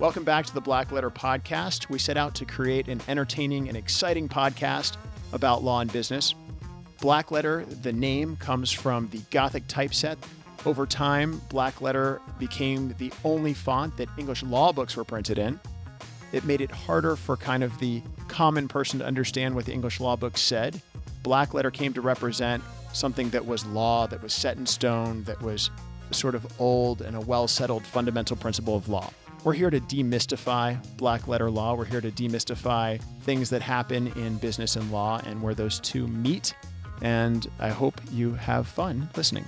Welcome back to the Black Letter Podcast. We set out to create an entertaining and exciting podcast about law and business. Black Letter, the name, comes from the Gothic typeset. Over time, Black Letter became the only font that English law books were printed in. It made it harder for kind of the common person to understand what the English law books said. Black Letter came to represent something that was law, that was set in stone, that was sort of old and a well settled fundamental principle of law. We're here to demystify black letter law. We're here to demystify things that happen in business and law and where those two meet. And I hope you have fun listening.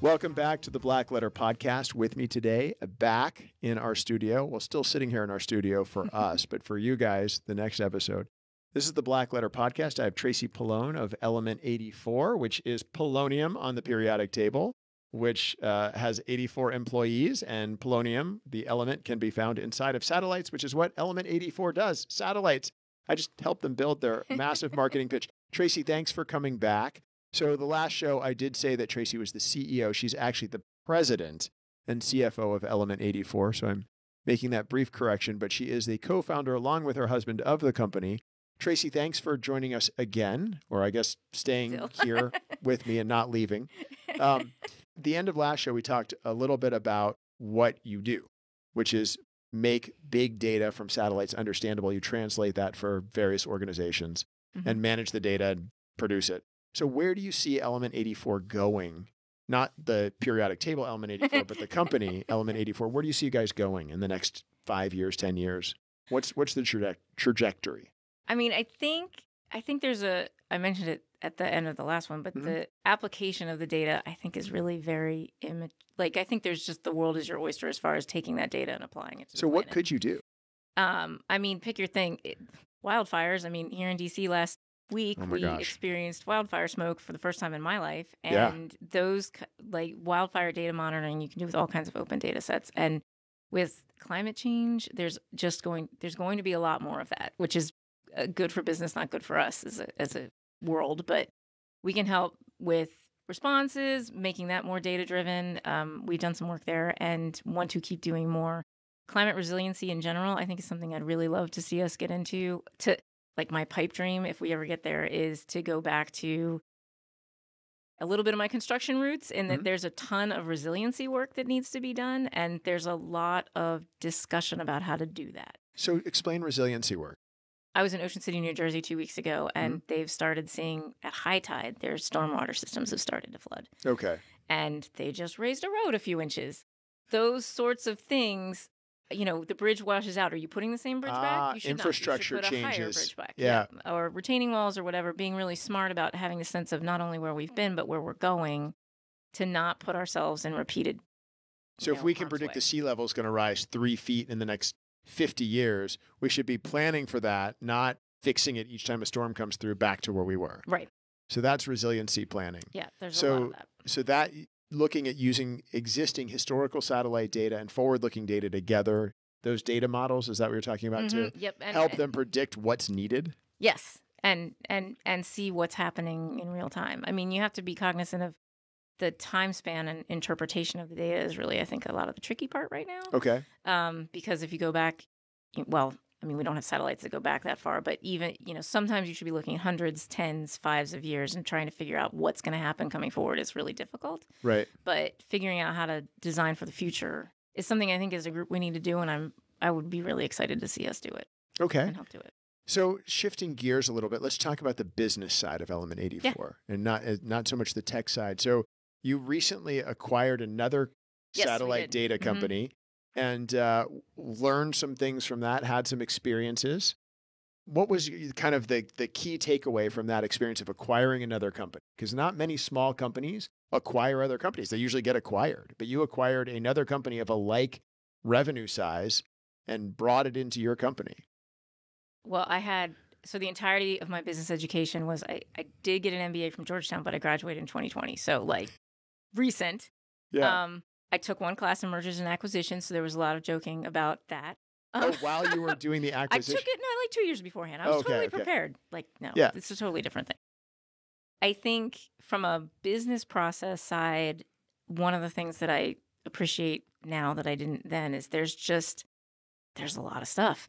Welcome back to the Black Letter Podcast. With me today, back in our studio. Well, still sitting here in our studio for us, but for you guys, the next episode. This is the Black Letter Podcast. I have Tracey Pilone of Element 84, which is polonium on the periodic table which uh, has 84 employees. And polonium, the element, can be found inside of satellites, which is what Element 84 does. Satellites. I just helped them build their massive marketing pitch. Tracey, thanks for coming back. So, the last show, I did say that Tracey was the CEO. She's actually the president and CFO of Element 84. So, I'm making that brief correction, but she is the co founder, along with her husband, of the company. Tracey, thanks for joining us again, or I guess staying here with me and not leaving. Um, the end of last show, we talked a little bit about what you do, which is make big data from satellites understandable. You translate that for various organizations mm-hmm. and manage the data and produce it. So, where do you see Element 84 going? Not the periodic table Element 84, but the company Element 84. Where do you see you guys going in the next five years, 10 years? What's, what's the traje- trajectory? I mean, I think I think there's a I mentioned it at the end of the last one, but mm-hmm. the application of the data I think is really very Im- like I think there's just the world is your oyster as far as taking that data and applying it. so what could you do? Um, I mean, pick your thing. It, wildfires. I mean, here in DC last week oh we gosh. experienced wildfire smoke for the first time in my life, and yeah. those like wildfire data monitoring you can do with all kinds of open data sets and with climate change there's just going there's going to be a lot more of that which is good for business, not good for us as a as a world. But we can help with responses, making that more data driven. Um, we've done some work there and want to keep doing more. Climate resiliency in general, I think, is something I'd really love to see us get into. To like my pipe dream, if we ever get there, is to go back to a little bit of my construction roots in that mm-hmm. there's a ton of resiliency work that needs to be done and there's a lot of discussion about how to do that. So explain resiliency work. I was in Ocean City, New Jersey two weeks ago, and mm-hmm. they've started seeing at high tide, their stormwater systems have started to flood. Okay. And they just raised a road a few inches. Those sorts of things, you know, the bridge washes out. Are you putting the same bridge back? You should infrastructure not. You should put changes. A higher bridge back. Yeah. yeah. Or retaining walls or whatever, being really smart about having a sense of not only where we've been, but where we're going to not put ourselves in repeated. So if know, we can predict way. the sea level is going to rise three feet in the next 50 years, we should be planning for that, not fixing it each time a storm comes through back to where we were. Right. So that's resiliency planning. Yeah, there's so, a lot of that. So that looking at using existing historical satellite data and forward-looking data together, those data models, is that what you're talking about mm-hmm. to yep. and, help and, them predict what's needed? Yes. And and and see what's happening in real time. I mean, you have to be cognizant of the time span and interpretation of the data is really, I think, a lot of the tricky part right now. Okay. Um, because if you go back, well, I mean, we don't have satellites that go back that far, but even, you know, sometimes you should be looking hundreds, tens, fives of years and trying to figure out what's going to happen coming forward is really difficult. Right. But figuring out how to design for the future is something I think as a group we need to do. And I'm, I would be really excited to see us do it. Okay. And help do it. So shifting gears a little bit, let's talk about the business side of Element 84 yeah. and not, not so much the tech side. So you recently acquired another yes, satellite data mm-hmm. company mm-hmm. and uh, learned some things from that, had some experiences. What was kind of the, the key takeaway from that experience of acquiring another company? Because not many small companies acquire other companies. They usually get acquired, but you acquired another company of a like revenue size and brought it into your company. Well, I had so the entirety of my business education was I, I did get an MBA from Georgetown, but I graduated in 2020. So like recent. Yeah. Um, I took one class in mergers and acquisitions, so there was a lot of joking about that. Oh, Um, while you were doing the acquisition, I took it no, like two years beforehand. I was Okay, totally okay. prepared. Like, no, Yeah. it's a totally different thing. I think from a business process side, one of the things that I appreciate now that I didn't then is there's just there's a lot of stuff.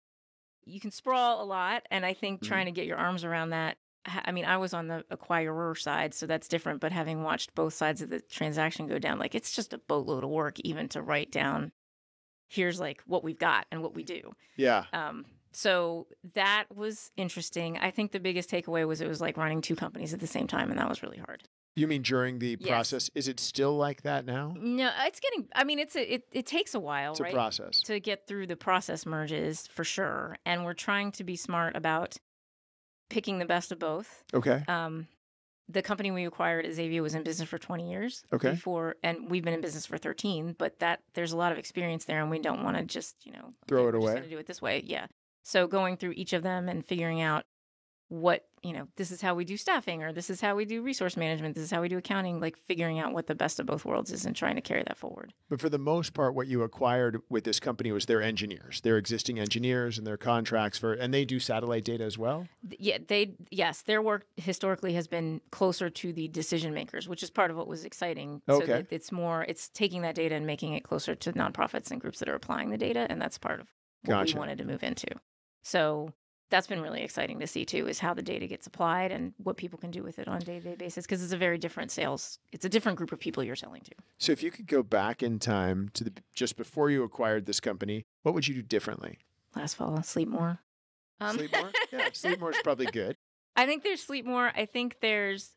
You can sprawl a lot. And I think Mhm. trying to get your arms around that. I mean, I was on the acquirer side, so that's different. But having watched both sides of the transaction go down, like it's just a boatload of work even to write down here's like what we've got and what we do. Yeah. Um, so that was interesting. I think the biggest takeaway was it was like running two companies at the same time, and that was really hard. You mean during the Yes. process? Is it still like that now? No, it's getting. I mean, it's a, it it takes a while, It's a process. to get through the process merges for sure. And we're trying to be smart about picking the best of both. Okay. Um, the company we acquired, Azavea, was in business for 20 years Okay. before, and we've been in business for 13. But that there's a lot of experience there, and we don't want to just you know Throw okay, it away. do it this way, yeah. So going through each of them and figuring out what you know, this is how we do staffing, or this is how we do resource management, this is how we do accounting. Like figuring out what the best of both worlds is and trying to carry that forward. But for the most part, what you acquired with this company was their engineers, their existing engineers and their contracts for, and they do satellite data as well. Yeah, they yes, their work historically has been closer to the decision makers, which is part of what was exciting. So Okay. that it's more it's taking that data and making it closer to nonprofits and groups that are applying the data, and that's part of what Gotcha. we wanted to move into. So that's been really exciting to see too, is how the data gets applied and what people can do with it on a day to day basis. Because it's a very different sales, it's a different group of people you're selling to. So if you could go back in time to the just before you acquired this company, what would you do differently? Last fall, sleep more. Um, Sleep more? yeah, sleep more is probably good. I think there's sleep more. I think there's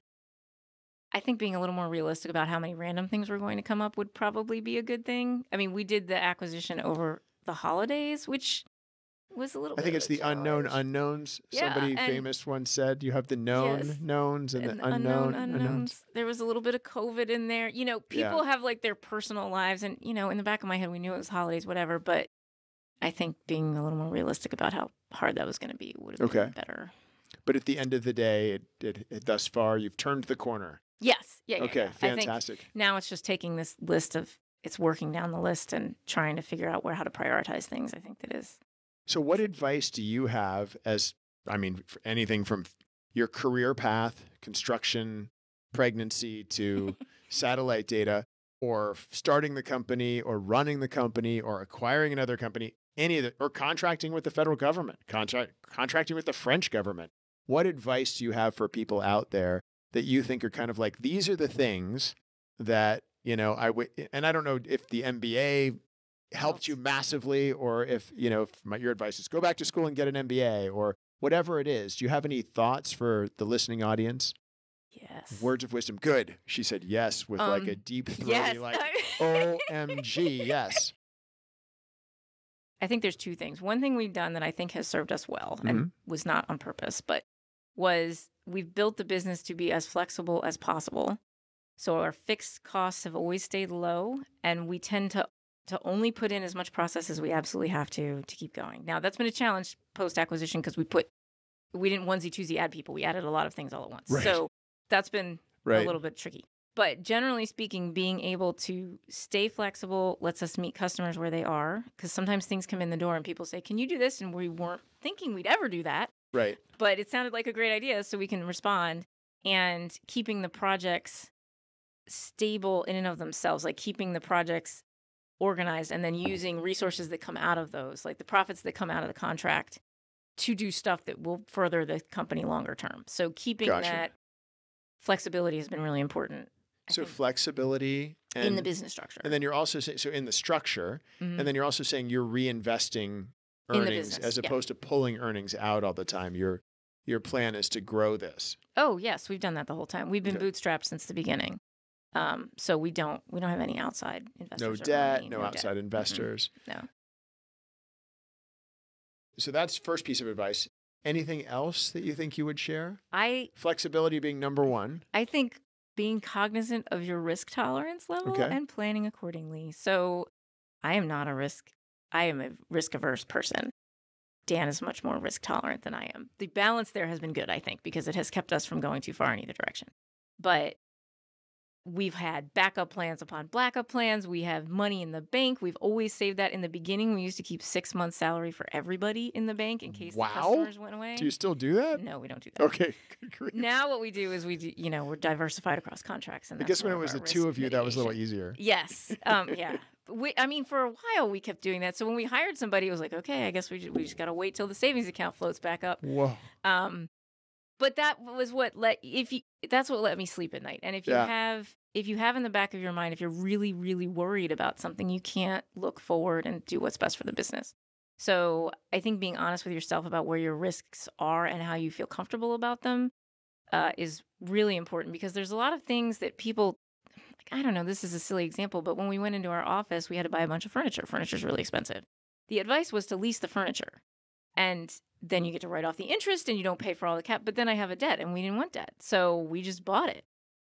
I think being a little more realistic about how many random things were going to come up would probably be a good thing. I mean, we did the acquisition over the holidays, which was a little I think it's the unknown unknowns. Yeah, Somebody famous once said you have the known Yes. knowns and, And the unknown unknowns. unknowns. There was a little bit of COVID in there. You know, Yeah. people have like their personal lives, and you know, in the back of my head, we knew it was holidays, whatever. But I think being a little more realistic about how hard that was going to be would have Okay. been better. But at the end of the day, it, it, it, thus far, you've turned the corner. Yes. Yeah. yeah, okay, yeah. Fantastic. now it's just taking this list of it's working down the list and trying to figure out where how to prioritize things. I think that is. So, what advice do you have as, I mean, for anything from your career path, construction, pregnancy to satellite data, or starting the company, or running the company, or acquiring another company, any of the, or contracting with the federal government, contract, contracting with the French government? What advice do you have for people out there that you think are kind of like, these are the things that, you know, I would, and I don't know if the MBA helped you massively or if you know if my, your advice is go back to school and get an mba or whatever it is do you have any thoughts for the listening audience Yes. words of wisdom good she said yes with like Um, a deep throaty Yes. like omg yes I think there's two things. One thing we've done that I think has served us well Mm-hmm. and was not on purpose, but was we've built the business to be as flexible as possible. So our fixed costs have always stayed low and we tend to to only put in as much process as we absolutely have to to keep going. Now that's been a challenge post acquisition because we put we didn't onesie twosie add people. We added a lot of things all at once. Right. So that's been right a little bit tricky. But generally speaking, being able to stay flexible lets us meet customers where they are. Because sometimes things come in the door and people say, Can you do this? And we weren't thinking we'd ever do that. right But it sounded like a great idea. So we can respond and keeping the projects stable in and of themselves, like keeping the projects organized and then using resources that come out of those, like the profits that come out of the contract to do stuff that will further the company longer term. So keeping Gotcha. that flexibility has been really important. I so think, flexibility and, in the business structure. and then you're also saying so in the structure Mhm. and then you're also saying you're reinvesting earnings as yeah. opposed to pulling earnings out all the time your your plan is to grow this oh yes, we've done that the whole time. We've been Okay. bootstrapped since the beginning. Um, so we don't we don't have any outside investors. no debt money, no debt. outside investors No. So that's first piece of advice. Anything else that you think you would share? I Flexibility being number one. I think being cognizant of your risk tolerance level Okay. and planning accordingly. So I am not a risk I am a risk averse person. Dan is much more risk tolerant than I am. The balance there has been good, I think, because it has kept us from going too far in either direction. But we've had backup plans upon backup plans. We have money in the bank. We've always saved that in the beginning. We used to keep six months' salary for everybody in the bank in case Wow. the customers went away. Do you still do that? no, we don't do that. Okay. Now what we do is we do, you know, we're diversified across contracts. And I guess when it was the two of you, that was a little easier. Yes. Um, yeah. we, I mean, for a while we kept doing that. So when we hired somebody, it was like, okay, I guess we just, we just got to wait till the savings account floats back up. Whoa. Um, but that was what let if you that's what let me sleep at night. And if you Yeah. have if you have in the back of your mind, if you're really really worried about something, you can't look forward and do what's best for the business. So I think being honest with yourself about where your risks are and how you feel comfortable about them uh, is really important because there's a lot of things that people like. I don't know. This is a silly example, but when we went into our office, we had to buy a bunch of furniture. Furniture's really expensive. The advice was to lease the furniture, and then you get to write off the interest and you don't pay for all the cap. But then I have a debt, and we didn't want debt, so we just bought it.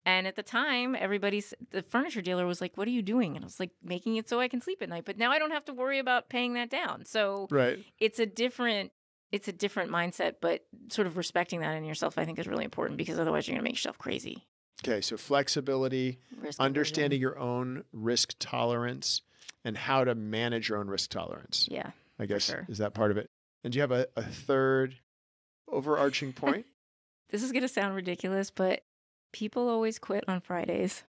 And at the time, everybody's the furniture dealer was like, "What are you doing?" And I was like, "Making it so I can sleep at night." But now I don't have to worry about paying that down. So Right. it's a different it's a different mindset, but sort of respecting that in yourself, I think, is really important because otherwise you're going to make yourself crazy. Okay. So flexibility, Risk understanding your own risk tolerance, and how to manage your own risk tolerance. Yeah, I guess sure. is that part of it. And do you have a, a third overarching point? This is going to sound ridiculous, but people always quit on Fridays.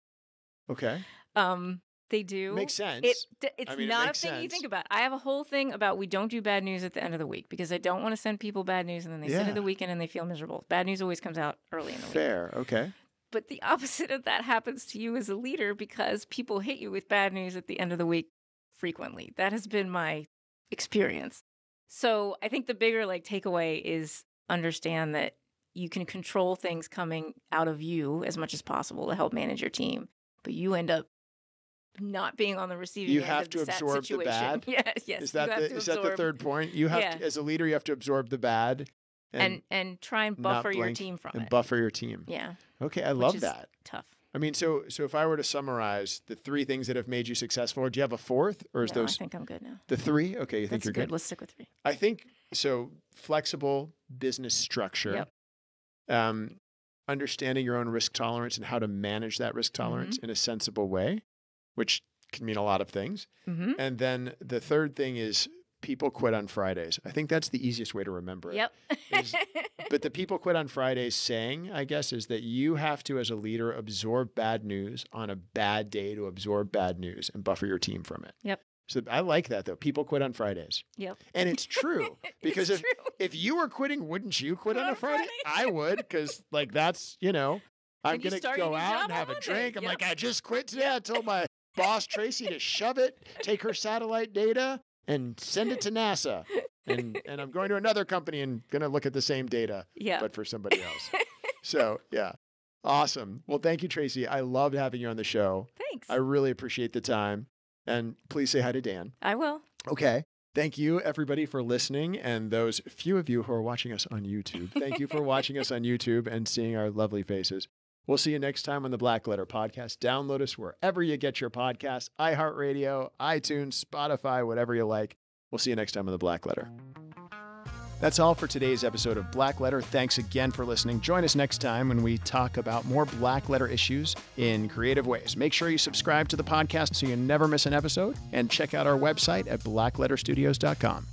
okay. Um, they do. Makes sense. It, it's mean, it not a makes thing you think about. I have a whole thing about we don't do bad news at the end of the week because I don't want to send people bad news and then they sit Yeah. at the weekend and they feel miserable. Bad news always comes out early in the week. Fair. Okay. But the opposite of that happens to you as a leader because people hit you with bad news at the end of the week frequently. That has been my experience. So I think the bigger like takeaway is understand that you can control things coming out of you as much as possible to help manage your team, but you end up not being on the receiving You end have of to the absorb the situation. bad? Yes, yes. is that the, is that the third point? You have Yeah. to, as a leader, you have to absorb the bad and, and and try and buffer your team from and it. buffer your team. yeah, Okay, I which love that. Tough. I mean, so so if I were to summarize the three things that have made you successful, or do you have a fourth, or is No, I those think I'm good now. the three? Okay, you think That's you're good. good. Let's stick with three. I think so. Flexible business structure, Yep. um, understanding your own risk tolerance and how to manage that risk tolerance Mm-hmm. in a sensible way, which can mean a lot of things. Mm-hmm. And then the third thing is people quit on Fridays. I think that's the easiest way to remember it. Yep. Is- But the people quit on Fridays saying, I guess, is that you have to, as a leader, absorb bad news on a bad day to absorb bad news and buffer your team from it. Yep. So I like that though. People quit on Fridays. Yep. And it's true because It's if, true. if you were quitting, wouldn't you quit Quit on a Friday? Friday. I would because like that's, you know, I'm going to go out and have a drink. I'm like, I just quit today. I told my boss Tracey to shove it, take her satellite data and send it to NASA. And, and I'm going to another company and going to look at the same data Yeah. but for somebody else. so, yeah. Awesome. Well, thank you, Tracey. I loved having you on the show. Thanks. I really appreciate the time. And please say hi to Dan. I will. Okay. Thank you, everybody, for listening. And those few of you who are watching us on YouTube, thank you for watching us on YouTube and seeing our lovely faces. We'll see you next time on the Black Letter Podcast. Download us wherever you get your podcasts iHeartRadio, iTunes, Spotify, whatever you like. We'll see you next time on the Black Letter. That's all for today's episode of Black Letter. Thanks again for listening. Join us next time when we talk about more Black Letter issues in creative ways. Make sure you subscribe to the podcast so you never miss an episode and check out our website at blackletterstudios.com.